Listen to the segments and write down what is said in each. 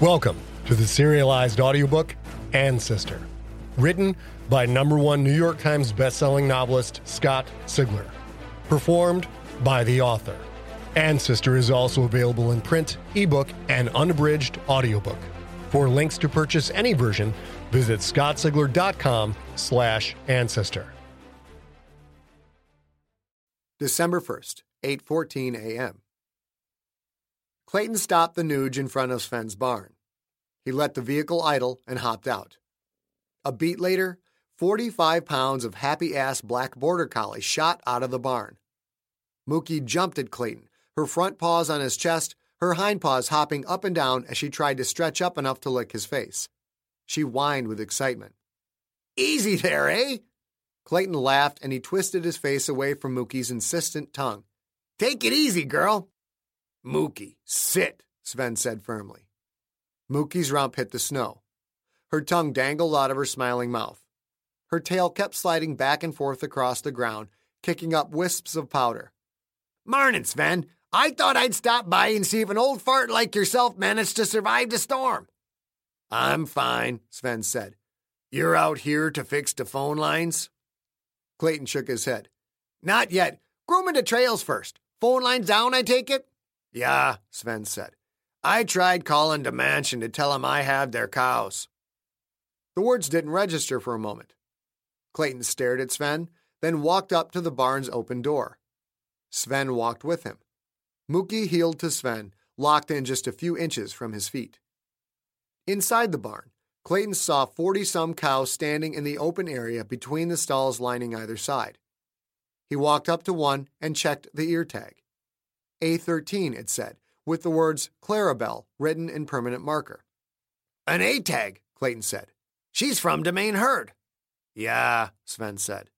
Welcome to the serialized audiobook Ancestor, written by number one New York Times bestselling novelist Scott Sigler, performed by the author. Ancestor is also available in print, ebook, and unabridged audiobook. For links to purchase any version, visit scottsigler.com slash ancestor. December 1st, 8:14 a.m. Clayton stopped the Nuge in front of Sven's barn. He let the vehicle idle and hopped out. A beat later, 45 pounds of happy ass black border collie shot out of the barn. Mookie jumped at Clayton, her front paws on his chest, her hind paws hopping up and down as she tried to stretch up enough to lick his face. She whined with excitement. Easy there, eh? Clayton laughed and he twisted his face away from Mookie's insistent tongue. Take it easy, girl. Mookie, sit, Sven said firmly. Mookie's rump hit the snow. Her tongue dangled out of her smiling mouth. Her tail kept sliding back and forth across the ground, kicking up wisps of powder. Marnin', Sven. I thought I'd stop by and see if an old fart like yourself managed to survive the storm. I'm fine, Sven said. You're out here to fix the phone lines? Clayton shook his head. Not yet. Grooming the trails first. Phone lines down, I take it? Yeah, Sven said. I tried calling the mansion to tell tell 'em I have their cows. The words didn't register for a moment. Clayton stared at Sven, then walked up to the barn's open door. Sven walked with him. Mookie heeled to Sven, locked in just a few inches from his feet. Inside the barn, Clayton saw 40 some cows standing in the open area between the stalls lining either side. He walked up to one and checked the ear tag. A13, it said, with the words Clarabelle written in permanent marker. An A tag, Clayton said. She's from the main herd. Yeah, Sven said.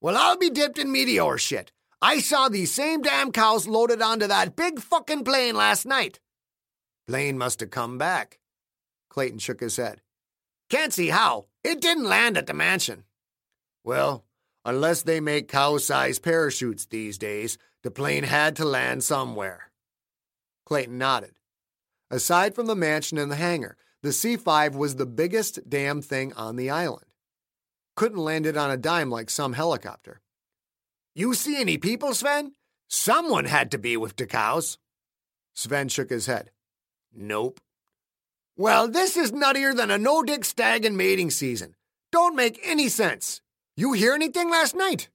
Well, I'll be dipped in meteor shit. I saw these same damn cows loaded onto that big fucking plane last night. Plane must have come back. Clayton shook his head. Can't see how. It didn't land at the mansion. Well, unless they make cow sized parachutes these days, the plane had to land somewhere. Clayton nodded. Aside from the mansion and the hangar, the C 5 was the biggest damn thing on the island. Couldn't land it on a dime like some helicopter. You see any people, Sven? Someone had to be with cows. Sven shook his head. Nope. Well, this is nuttier than a no dick stag in mating season. Don't make any sense. You hear anything last night?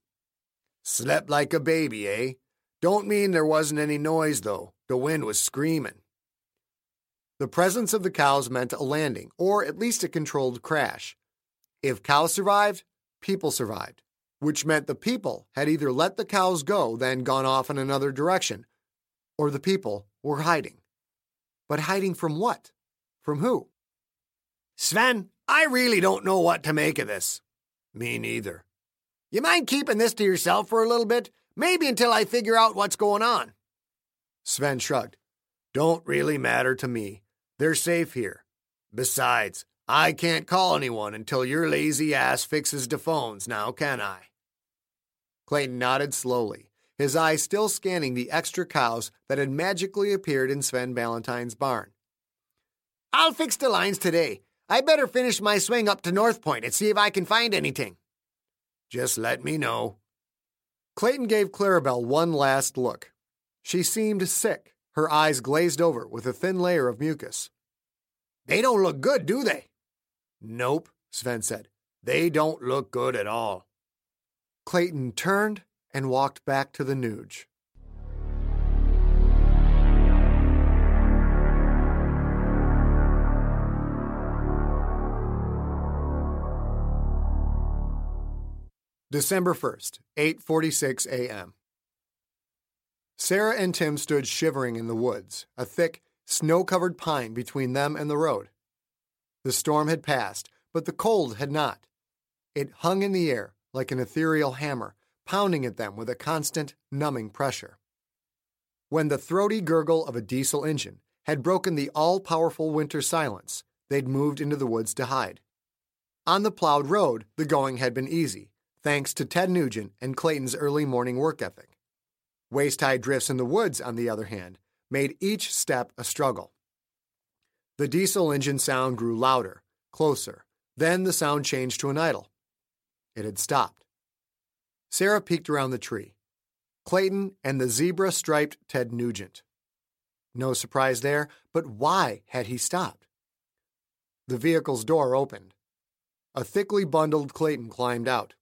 Slept like a baby, eh? Don't mean there wasn't any noise, though. The wind was screaming. The presence of the cows meant a landing, or at least a controlled crash. If cows survived, people survived, which meant the people had either let the cows go, then gone off in another direction, or the people were hiding. But hiding from what? From who? Sven, I really don't know what to make of this. Me neither. You mind keeping this to yourself for a little bit? Maybe until I figure out what's going on. Sven shrugged. Don't really matter to me. They're safe here. Besides, I can't call anyone until your lazy ass fixes the phones, now can I? Clayton nodded slowly, his eyes still scanning the extra cows that had magically appeared in Sven Valentine's barn. I'll fix the lines today. I better finish my swing up to North Point and see if I can find anything. Just let me know. Clayton gave Clarabelle one last look. She seemed sick, her eyes glazed over with a thin layer of mucus. They don't look good, do they? Nope, Sven said. They don't look good at all. Clayton turned and walked back to the Nuge. December 1st, 8:46 a.m. Sarah and Tim stood shivering in the woods, a thick, snow-covered pine between them and the road. The storm had passed, but the cold had not. It hung in the air like an ethereal hammer, pounding at them with a constant, numbing pressure. When the throaty gurgle of a diesel engine had broken the all-powerful winter silence, they'd moved into the woods to hide. On the plowed road, the going had been easy, thanks to Ted Nugent and Clayton's early morning work ethic. Waist high drifts in the woods, on the other hand, made each step a struggle. The diesel engine sound grew louder, closer. Then the sound changed to an idle. It had stopped. Sarah peeked around the tree. Clayton and the zebra striped Ted Nugent. No surprise there, but why had he stopped? The vehicle's door opened. A thickly bundled Clayton climbed out.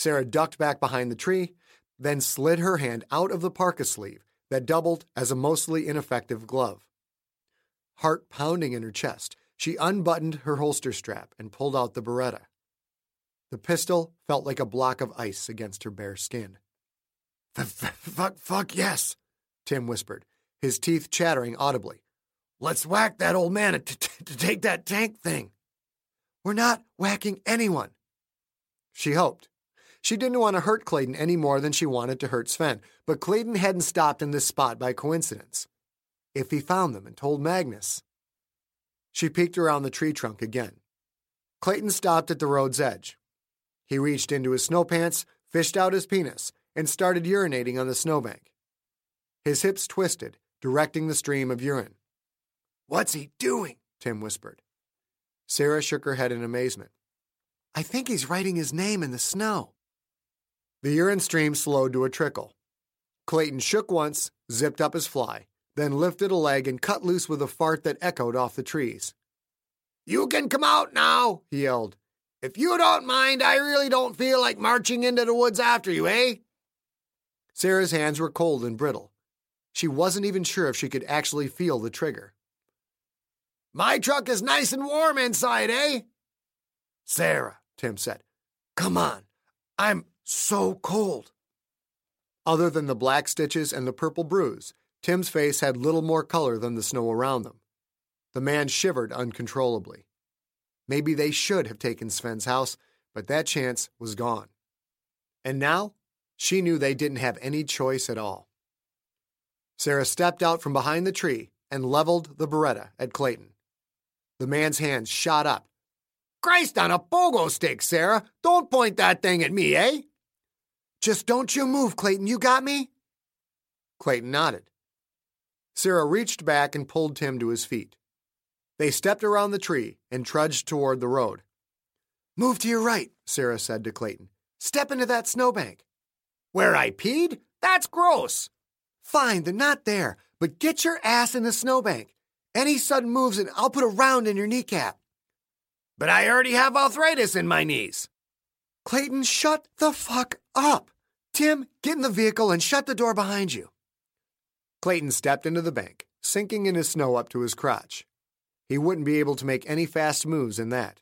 Sarah ducked back behind the tree, then slid her hand out of the parka sleeve that doubled as a mostly ineffective glove. Heart pounding in her chest, she unbuttoned her holster strap and pulled out the Beretta. The pistol felt like a block of ice against her bare skin. Fuck, fuck, yes, Tim whispered, his teeth chattering audibly. Let's whack that old man to, t- to take that tank thing. We're not whacking anyone. She hoped. She didn't want to hurt Clayton any more than she wanted to hurt Sven, but Clayton hadn't stopped in this spot by coincidence. If he found them and told Magnus. She peeked around the tree trunk again. Clayton stopped at the road's edge. He reached into his snow pants, fished out his penis, and started urinating on the snowbank. His hips twisted, directing the stream of urine. What's he doing? Tim whispered. Sarah shook her head in amazement. I think he's writing his name in the snow. The urine stream slowed to a trickle. Clayton shook once, zipped up his fly, then lifted a leg and cut loose with a fart that echoed off the trees. You can come out now, he yelled. If you don't mind, I really don't feel like marching into the woods after you, eh? Sarah's hands were cold and brittle. She wasn't even sure if she could actually feel the trigger. My truck is nice and warm inside, eh? Sarah, Tim said. Come on. I'm so cold. Other than the black stitches and the purple bruise, Tim's face had little more color than the snow around them. The man shivered uncontrollably. Maybe they should have taken Sven's house, but that chance was gone. And now, she knew they didn't have any choice at all. Sarah stepped out from behind the tree and leveled the Beretta at Clayton. The man's hands shot up. Christ on a pogo stick, Sarah! Don't point that thing at me, eh? Just don't you move, Clayton. You got me? Clayton nodded. Sarah reached back and pulled Tim to his feet. They stepped around the tree and trudged toward the road. Move to your right, Sarah said to Clayton. Step into that snowbank. Where I peed? That's gross. Fine, they're not there, but get your ass in the snowbank. Any sudden moves and I'll put a round in your kneecap. But I already have arthritis in my knees. Clayton, shut the fuck up. Tim, get in the vehicle and shut the door behind you. Clayton stepped into the bank, sinking in his snow up to his crotch. He wouldn't be able to make any fast moves in that.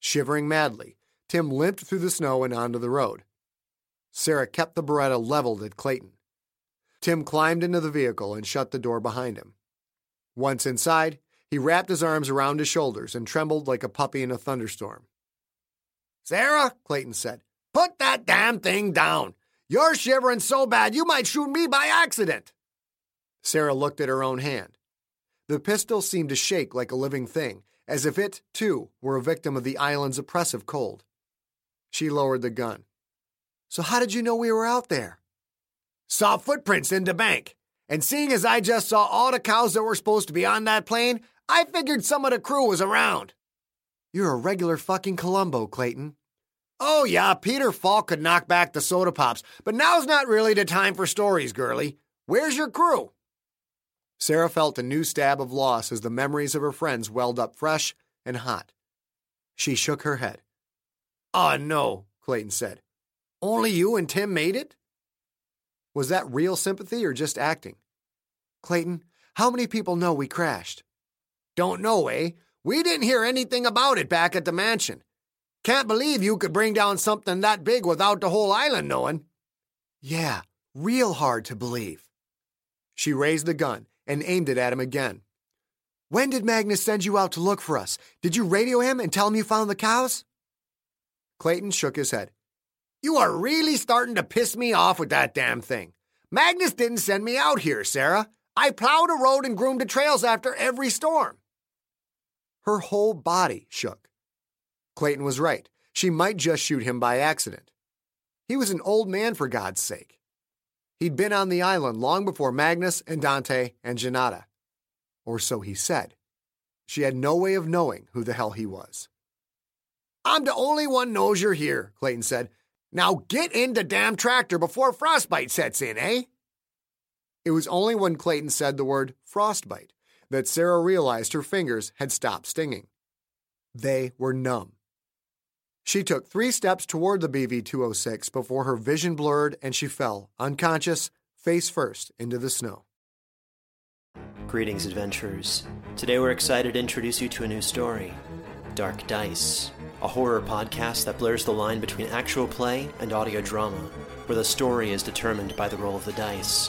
Shivering madly, Tim limped through the snow and onto the road. Sarah kept the Beretta leveled at Clayton. Tim climbed into the vehicle and shut the door behind him. Once inside, he wrapped his arms around his shoulders and trembled like a puppy in a thunderstorm. Sarah, Clayton said, put that damn thing down. You're shivering so bad you might shoot me by accident. Sarah looked at her own hand. The pistol seemed to shake like a living thing, as if it, too, were a victim of the island's oppressive cold. She lowered the gun. So, how did you know we were out there? Saw footprints in the bank. And seeing as I just saw all the cows that were supposed to be on that plane, I figured some of the crew was around. You're a regular fucking Columbo, Clayton. Oh, yeah, Peter Falk could knock back the soda pops, but now's not really the time for stories, girlie. Where's your crew? Sarah felt a new stab of loss as the memories of her friends welled up fresh and hot. She shook her head. Oh, no, Clayton said. Only you and Tim made it? Was that real sympathy or just acting? Clayton, how many people know we crashed? Don't know, eh? We didn't hear anything about it back at the mansion. Can't believe you could bring down something that big without the whole island knowing. Yeah, real hard to believe. She raised the gun and aimed it at him again. When did Magnus send you out to look for us? Did you radio him and tell him you found the cows? Clayton shook his head. You are really starting to piss me off with that damn thing. Magnus didn't send me out here, Sarah. I plowed a road and groomed the trails after every storm. Her whole body shook. Clayton was right. She might just shoot him by accident. He was an old man, for God's sake. He'd been on the island long before Magnus and Dante and Janata. Or so he said. she had no way of knowing who the hell he was. I'm the only one knows you're here, Clayton said. Now get in the damn tractor before frostbite sets in, eh? It was only when Clayton said the word frostbite that Sarah realized her fingers had stopped stinging. They were numb. She took three steps toward the BV 206 before her vision blurred and she fell, unconscious, face first, into the snow. Greetings, adventurers. Today we're excited to introduce you to a new story Dark Dice, a horror podcast that blurs the line between actual play and audio drama, where the story is determined by the roll of the dice.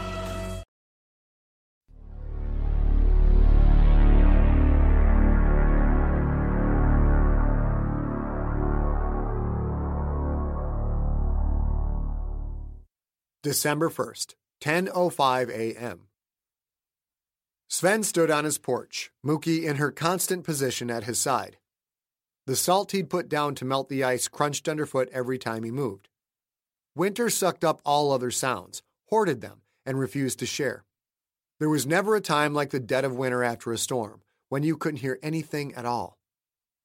December 1st, 10:05 a.m. Sven stood on his porch, Mookie in her constant position at his side. The salt he'd put down to melt the ice crunched underfoot every time he moved. Winter sucked up all other sounds, hoarded them, and refused to share. There was never a time like the dead of winter after a storm, when you couldn't hear anything at all.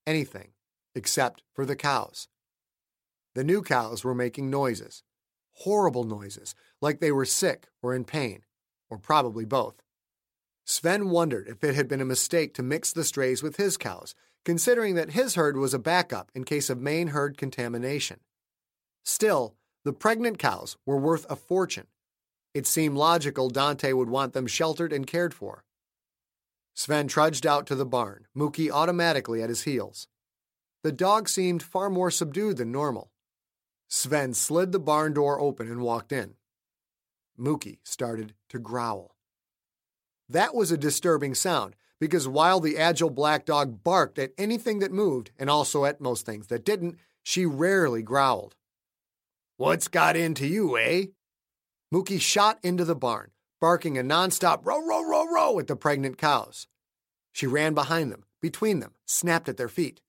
Anything, except for the cows. The new cows were making noises, horrible noises, like they were sick or in pain, or probably both. Sven wondered if it had been a mistake to mix the strays with his cows, considering that his herd was a backup in case of main herd contamination. Still, the pregnant cows were worth a fortune. It seemed logical Dante would want them sheltered and cared for. Sven trudged out to the barn, Mookie automatically at his heels. The dog seemed far more subdued than normal. Sven slid the barn door open and walked in. Mookie started to growl. That was a disturbing sound because while the agile black dog barked at anything that moved and also at most things that didn't, she rarely growled. What's got into you, eh? Mookie shot into the barn, barking a nonstop row, row, row, row at the pregnant cows. She ran behind them, between them, snapped at their feet.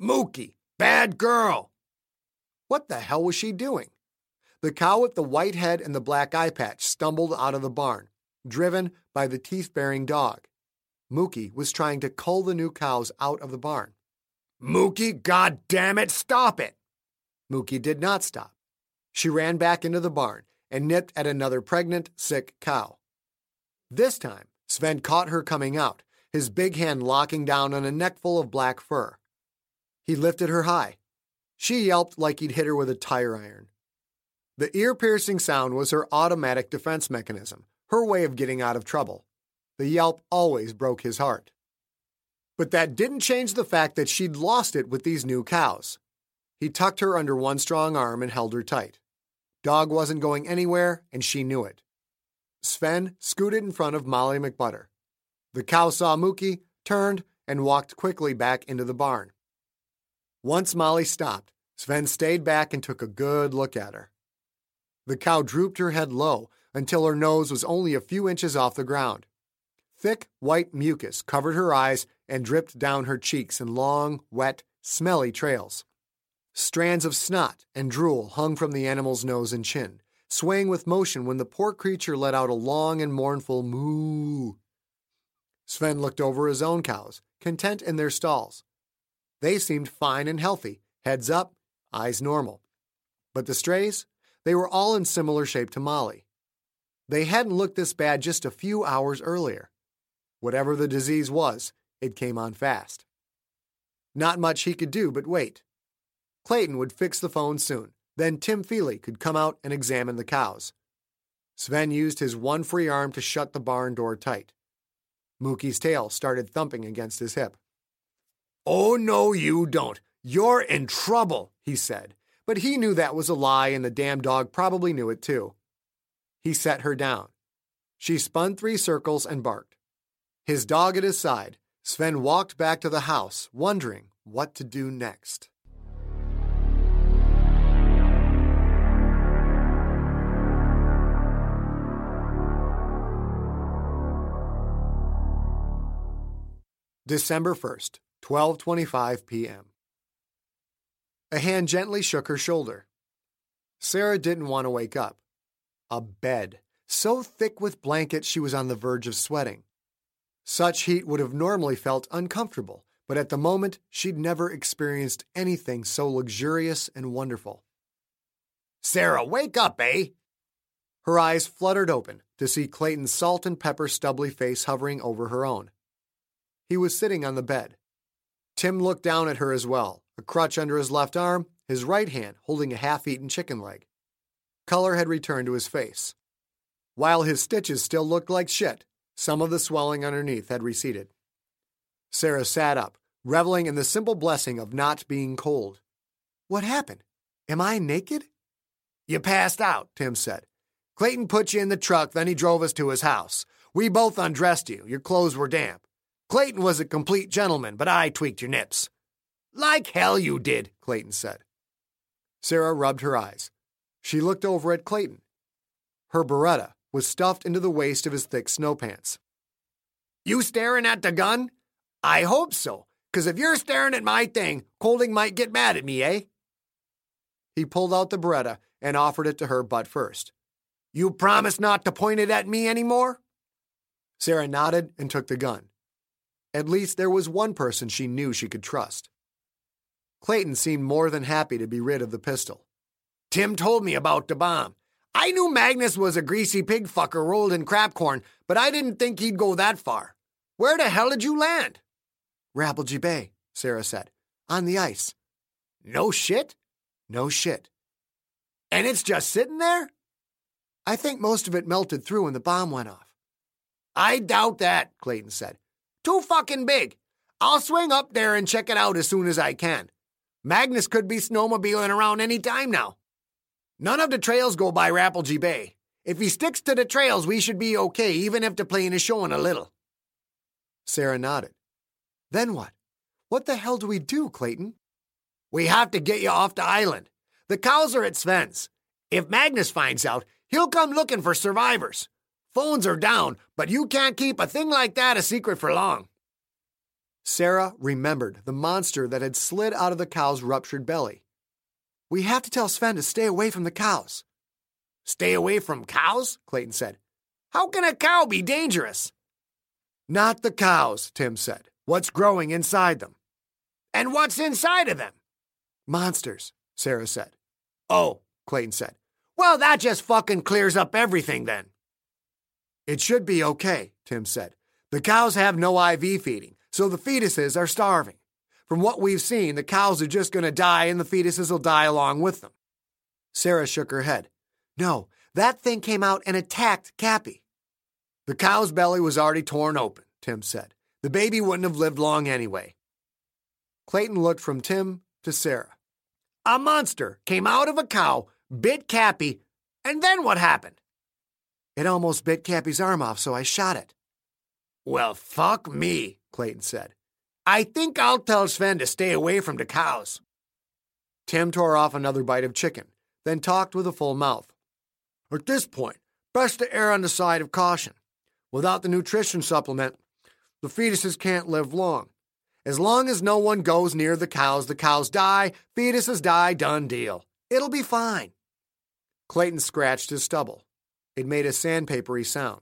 Mookie, bad girl! What the hell was she doing? The cow with the white head and the black eye patch stumbled out of the barn, driven by the teeth bearing dog. Mookie was trying to cull the new cows out of the barn. Mookie, god damn it, stop it! Mookie did not stop. She ran back into the barn and nipped at another pregnant, sick cow. This time, Sven caught her coming out, his big hand locking down on a neckful of black fur. He lifted her high, she yelped like he'd hit her with a tire iron. The ear piercing sound was her automatic defense mechanism, her way of getting out of trouble. The yelp always broke his heart. But that didn't change the fact that she'd lost it with these new cows. He tucked her under one strong arm and held her tight. Dog wasn't going anywhere, and she knew it. Sven scooted in front of Molly McButter. The cow saw Mookie, turned, and walked quickly back into the barn. Once Molly stopped, Sven stayed back and took a good look at her. The cow drooped her head low until her nose was only a few inches off the ground. Thick white mucus covered her eyes and dripped down her cheeks in long, wet, smelly trails. Strands of snot and drool hung from the animal's nose and chin, swaying with motion when the poor creature let out a long and mournful moo. Sven looked over his own cows, content in their stalls. They seemed fine and healthy, heads up, eyes normal. But the strays? They were all in similar shape to Molly. They hadn't looked this bad just a few hours earlier. Whatever the disease was, it came on fast. Not much he could do but wait. Clayton would fix the phone soon. Then Tim Feely could come out and examine the cows. Sven used his one free arm to shut the barn door tight. Mookie's tail started thumping against his hip. Oh, no, you don't. You're in trouble, he said. But he knew that was a lie, and the damn dog probably knew it too. He set her down. She spun three circles and barked. His dog at his side, Sven walked back to the house, wondering what to do next. December 1st, 12:25 p.m. A hand gently shook her shoulder. Sarah didn't want to wake up. A bed, so thick with blankets she was on the verge of sweating. Such heat would have normally felt uncomfortable, but at the moment she'd never experienced anything so luxurious and wonderful. Sarah, wake up, eh? Her eyes fluttered open to see Clayton's salt and pepper stubbly face hovering over her own. He was sitting on the bed. Tim looked down at her as well, a crutch under his left arm, his right hand holding a half eaten chicken leg. Color had returned to his face. While his stitches still looked like shit, some of the swelling underneath had receded. Sarah sat up, reveling in the simple blessing of not being cold. What happened? Am I naked? You passed out, Tim said. Clayton put you in the truck, then he drove us to his house. We both undressed you. Your clothes were damp. Clayton was a complete gentleman, but I tweaked your nips. Like hell you did, Clayton said. Sarah rubbed her eyes. She looked over at Clayton. Her beretta was stuffed into the waist of his thick snow pants. You staring at the gun? I hope so, because if you're staring at my thing, Colding might get mad at me, eh? He pulled out the beretta and offered it to her butt first. You promise not to point it at me anymore? Sarah nodded and took the gun. At least there was one person she knew she could trust. Clayton seemed more than happy to be rid of the pistol. Tim told me about the bomb. I knew Magnus was a greasy pig fucker rolled in crapcorn, but I didn't think he'd go that far. Where the hell did you land? Rapelje Bay, Sarah said. On the ice. No shit? No shit. And it's just sitting there? I think most of it melted through when the bomb went off. I doubt that, Clayton said. Too fucking big. I'll swing up there and check it out as soon as I can. Magnus could be snowmobiling around any time now. None of the trails go by Rapelje Bay. If he sticks to the trails, we should be okay, even if the plane is showing a little. Sarah nodded. Then what? What the hell do we do, Clayton? We have to get you off the island. The cows are at Sven's. If Magnus finds out, he'll come looking for survivors. Phones are down, but you can't keep a thing like that a secret for long. Sarah remembered the monster that had slid out of the cow's ruptured belly. We have to tell Sven to stay away from the cows. Stay away from cows? Clayton said. How can a cow be dangerous? Not the cows, Tim said. What's growing inside them? And what's inside of them? Monsters, Sarah said. Oh, Clayton said. Well, that just fucking clears up everything then. It should be okay, Tim said. The cows have no IV feeding, so the fetuses are starving. From what we've seen, the cows are just going to die and the fetuses will die along with them. Sarah shook her head. No, that thing came out and attacked Cappy. The cow's belly was already torn open, Tim said. The baby wouldn't have lived long anyway. Clayton looked from Tim to Sarah. A monster came out of a cow, bit Cappy, and then what happened? It almost bit Cappy's arm off, so I shot it. Well, fuck me, Clayton said. I think I'll tell Sven to stay away from the cows. Tim tore off another bite of chicken, then talked with a full mouth. At this point, best to err on the side of caution. Without the nutrition supplement, the fetuses can't live long. As long as no one goes near the cows, the cows die, fetuses die, done deal. It'll be fine. Clayton scratched his stubble. It made a sandpapery sound.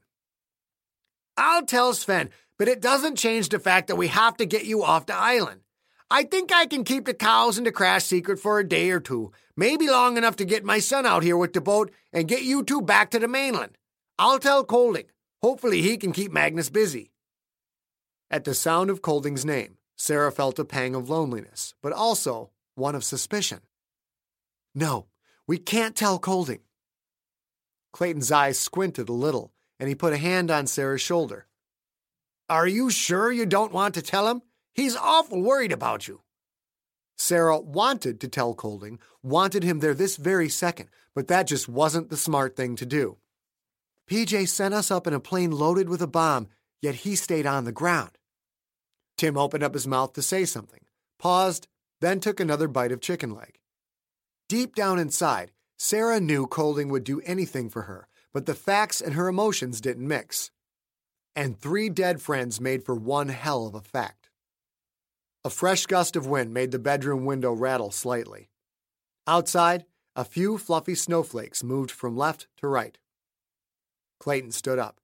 I'll tell Sven, but it doesn't change the fact that we have to get you off the island. I think I can keep the cows and the crash secret for a day or two, maybe long enough to get my son out here with the boat and get you two back to the mainland. I'll tell Colding. Hopefully, he can keep Magnus busy. At the sound of Colding's name, Sarah felt a pang of loneliness, but also one of suspicion. No, we can't tell Colding. Clayton's eyes squinted a little, and he put a hand on Sarah's shoulder. Are you sure you don't want to tell him? He's awful worried about you. Sarah wanted to tell Colding, wanted him there this very second, but that just wasn't the smart thing to do. PJ sent us up in a plane loaded with a bomb, yet he stayed on the ground. Tim opened up his mouth to say something, paused, then took another bite of chicken leg. Deep down inside, Sarah knew Colding would do anything for her, but the facts and her emotions didn't mix. And three dead friends made for one hell of a fact. A fresh gust of wind made the bedroom window rattle slightly. Outside, a few fluffy snowflakes moved from left to right. Clayton stood up.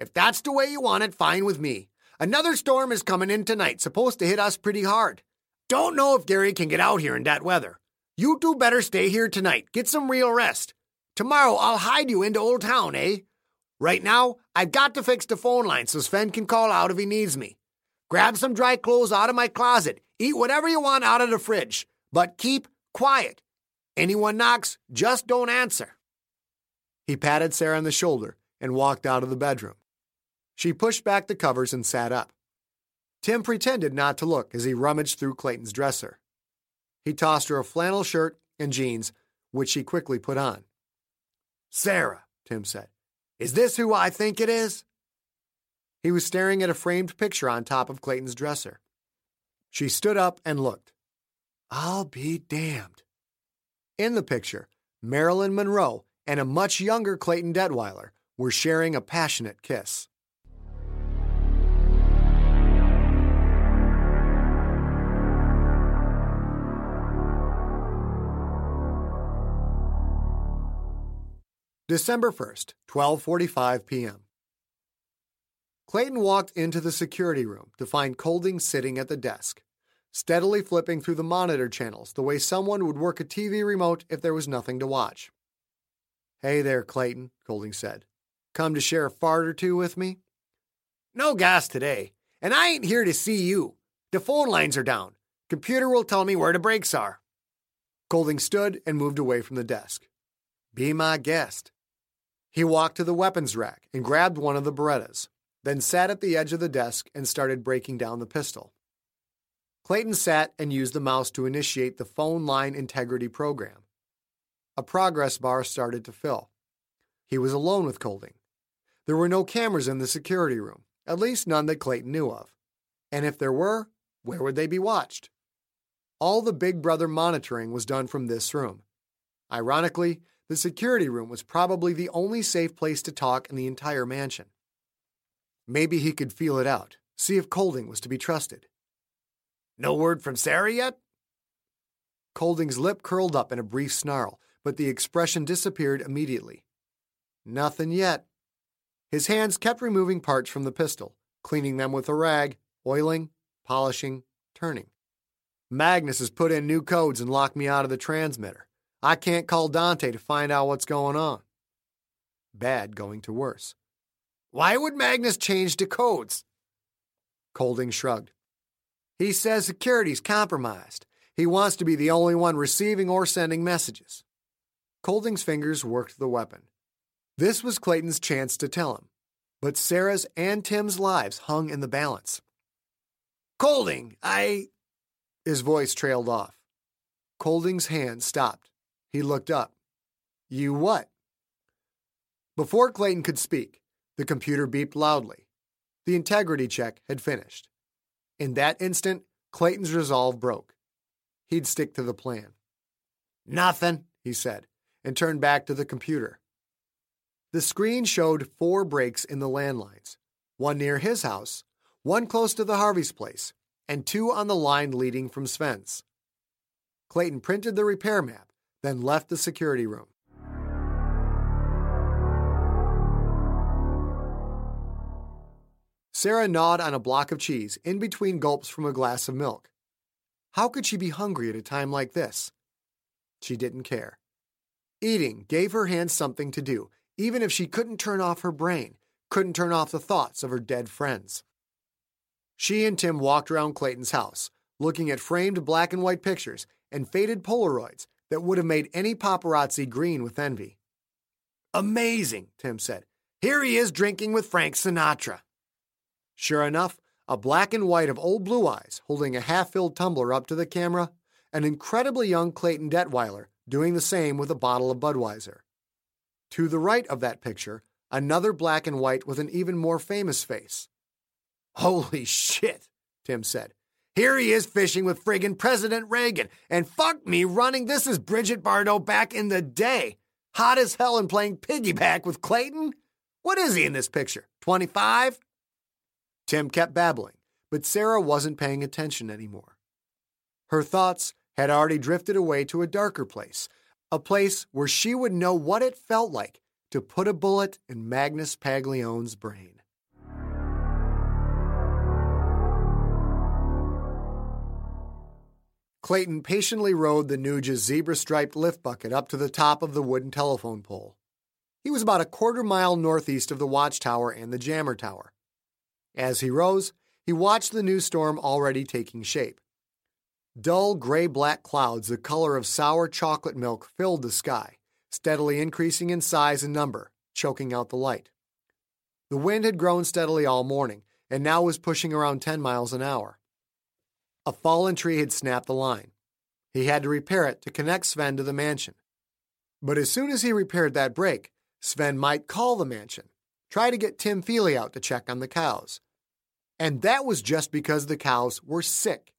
If that's the way you want it, fine with me. Another storm is coming in tonight, supposed to hit us pretty hard. Don't know if Gary can get out here in that weather. You two better stay here tonight. Get some real rest. Tomorrow I'll hide you into Old Town, eh? Right now, I've got to fix the phone line so Sven can call out if he needs me. Grab some dry clothes out of my closet. Eat whatever you want out of the fridge. But keep quiet. Anyone knocks, just don't answer. He patted Sarah on the shoulder and walked out of the bedroom. She pushed back the covers and sat up. Tim pretended not to look as he rummaged through Clayton's dresser. He tossed her a flannel shirt and jeans, which she quickly put on. Sarah, Tim said, is this who I think it is? He was staring at a framed picture on top of Clayton's dresser. She stood up and looked. I'll be damned. In the picture, Marilyn Monroe and a much younger Clayton Detweiler were sharing a passionate kiss. December 1st, 12:45 p.m. Clayton walked into the security room to find Colding sitting at the desk, steadily flipping through the monitor channels the way someone would work a TV remote if there was nothing to watch. Hey there, Clayton, Colding said. Come to share a fart or two with me? No gas today, and I ain't here to see you. The phone lines are down. Computer will tell me where the breaks are. Colding stood and moved away from the desk. Be my guest. He walked to the weapons rack and grabbed one of the Berettas, then sat at the edge of the desk and started breaking down the pistol. Clayton sat and used the mouse to initiate the phone line integrity program. A progress bar started to fill. He was alone with Colding. There were no cameras in the security room, at least none that Clayton knew of. And if there were, where would they be watched? All the Big Brother monitoring was done from this room. Ironically, the security room was probably the only safe place to talk in the entire mansion. Maybe he could feel it out, see if Colding was to be trusted. No word from Sarah yet? Colding's lip curled up in a brief snarl, but the expression disappeared immediately. Nothing yet. His hands kept removing parts from the pistol, cleaning them with a rag, oiling, polishing, turning. Magnus has put in new codes and locked me out of the transmitter. I can't call Dante to find out what's going on. Bad going to worse. Why would Magnus change the codes? Colding shrugged. He says security's compromised. He wants to be the only one receiving or sending messages. Colding's fingers worked the weapon. This was Clayton's chance to tell him, but Sarah's and Tim's lives hung in the balance. Colding, I. His voice trailed off. Colding's hand stopped. He looked up. You what? Before Clayton could speak, the computer beeped loudly. The integrity check had finished. In that instant, Clayton's resolve broke. He'd stick to the plan. Nothing, he said, and turned back to the computer. The screen showed four breaks in the landlines one near his house, one close to the Harvey's place, and two on the line leading from Sven's. Clayton printed the repair map then left the security room. Sarah gnawed on a block of cheese in between gulps from a glass of milk. How could she be hungry at a time like this? She didn't care. Eating gave her hands something to do, even if she couldn't turn off her brain, couldn't turn off the thoughts of her dead friends. She and Tim walked around Clayton's house, looking at framed black and white pictures and faded Polaroids that would have made any paparazzi green with envy. Amazing, Tim said. Here he is drinking with Frank Sinatra. Sure enough, a black and white of old Blue Eyes holding a half filled tumbler up to the camera, an incredibly young Clayton Detweiler doing the same with a bottle of Budweiser. To the right of that picture, another black and white with an even more famous face. Holy shit, Tim said. Here he is fishing with friggin' President Reagan, and fuck me running this is Brigitte Bardot back in the day. Hot as hell and playing piggyback with Clayton? What is he in this picture? 25? Tim kept babbling, but Sarah wasn't paying attention anymore. Her thoughts had already drifted away to a darker place, a place where she would know what it felt like to put a bullet in Magnus Paglione's brain. Clayton patiently rode the Nuge's zebra striped lift bucket up to the top of the wooden telephone pole. He was about a quarter mile northeast of the watchtower and the jammer tower. As he rose, he watched the new storm already taking shape. Dull gray black clouds the color of sour chocolate milk filled the sky, steadily increasing in size and number, choking out the light. The wind had grown steadily all morning and now was pushing around 10 miles an hour. A fallen tree had snapped the line. He had to repair it to connect Sven to the mansion. But as soon as he repaired that break, Sven might call the mansion, try to get Tim Feely out to check on the cows. And that was just because the cows were sick.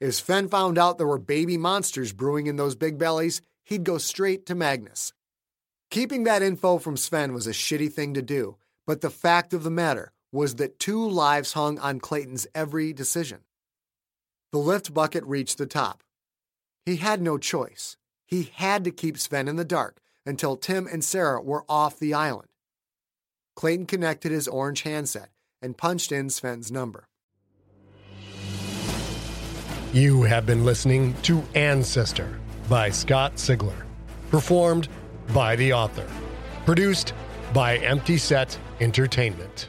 If Sven found out there were baby monsters brewing in those big bellies, he'd go straight to Magnus. Keeping that info from Sven was a shitty thing to do, but the fact of the matter was that two lives hung on Clayton's every decision. The lift bucket reached the top. He had no choice. He had to keep Sven in the dark until Tim and Sarah were off the island. Clayton connected his orange handset and punched in Sven's number. You have been listening to Ancestor by Scott Sigler, performed by the author, produced by Empty Set Entertainment.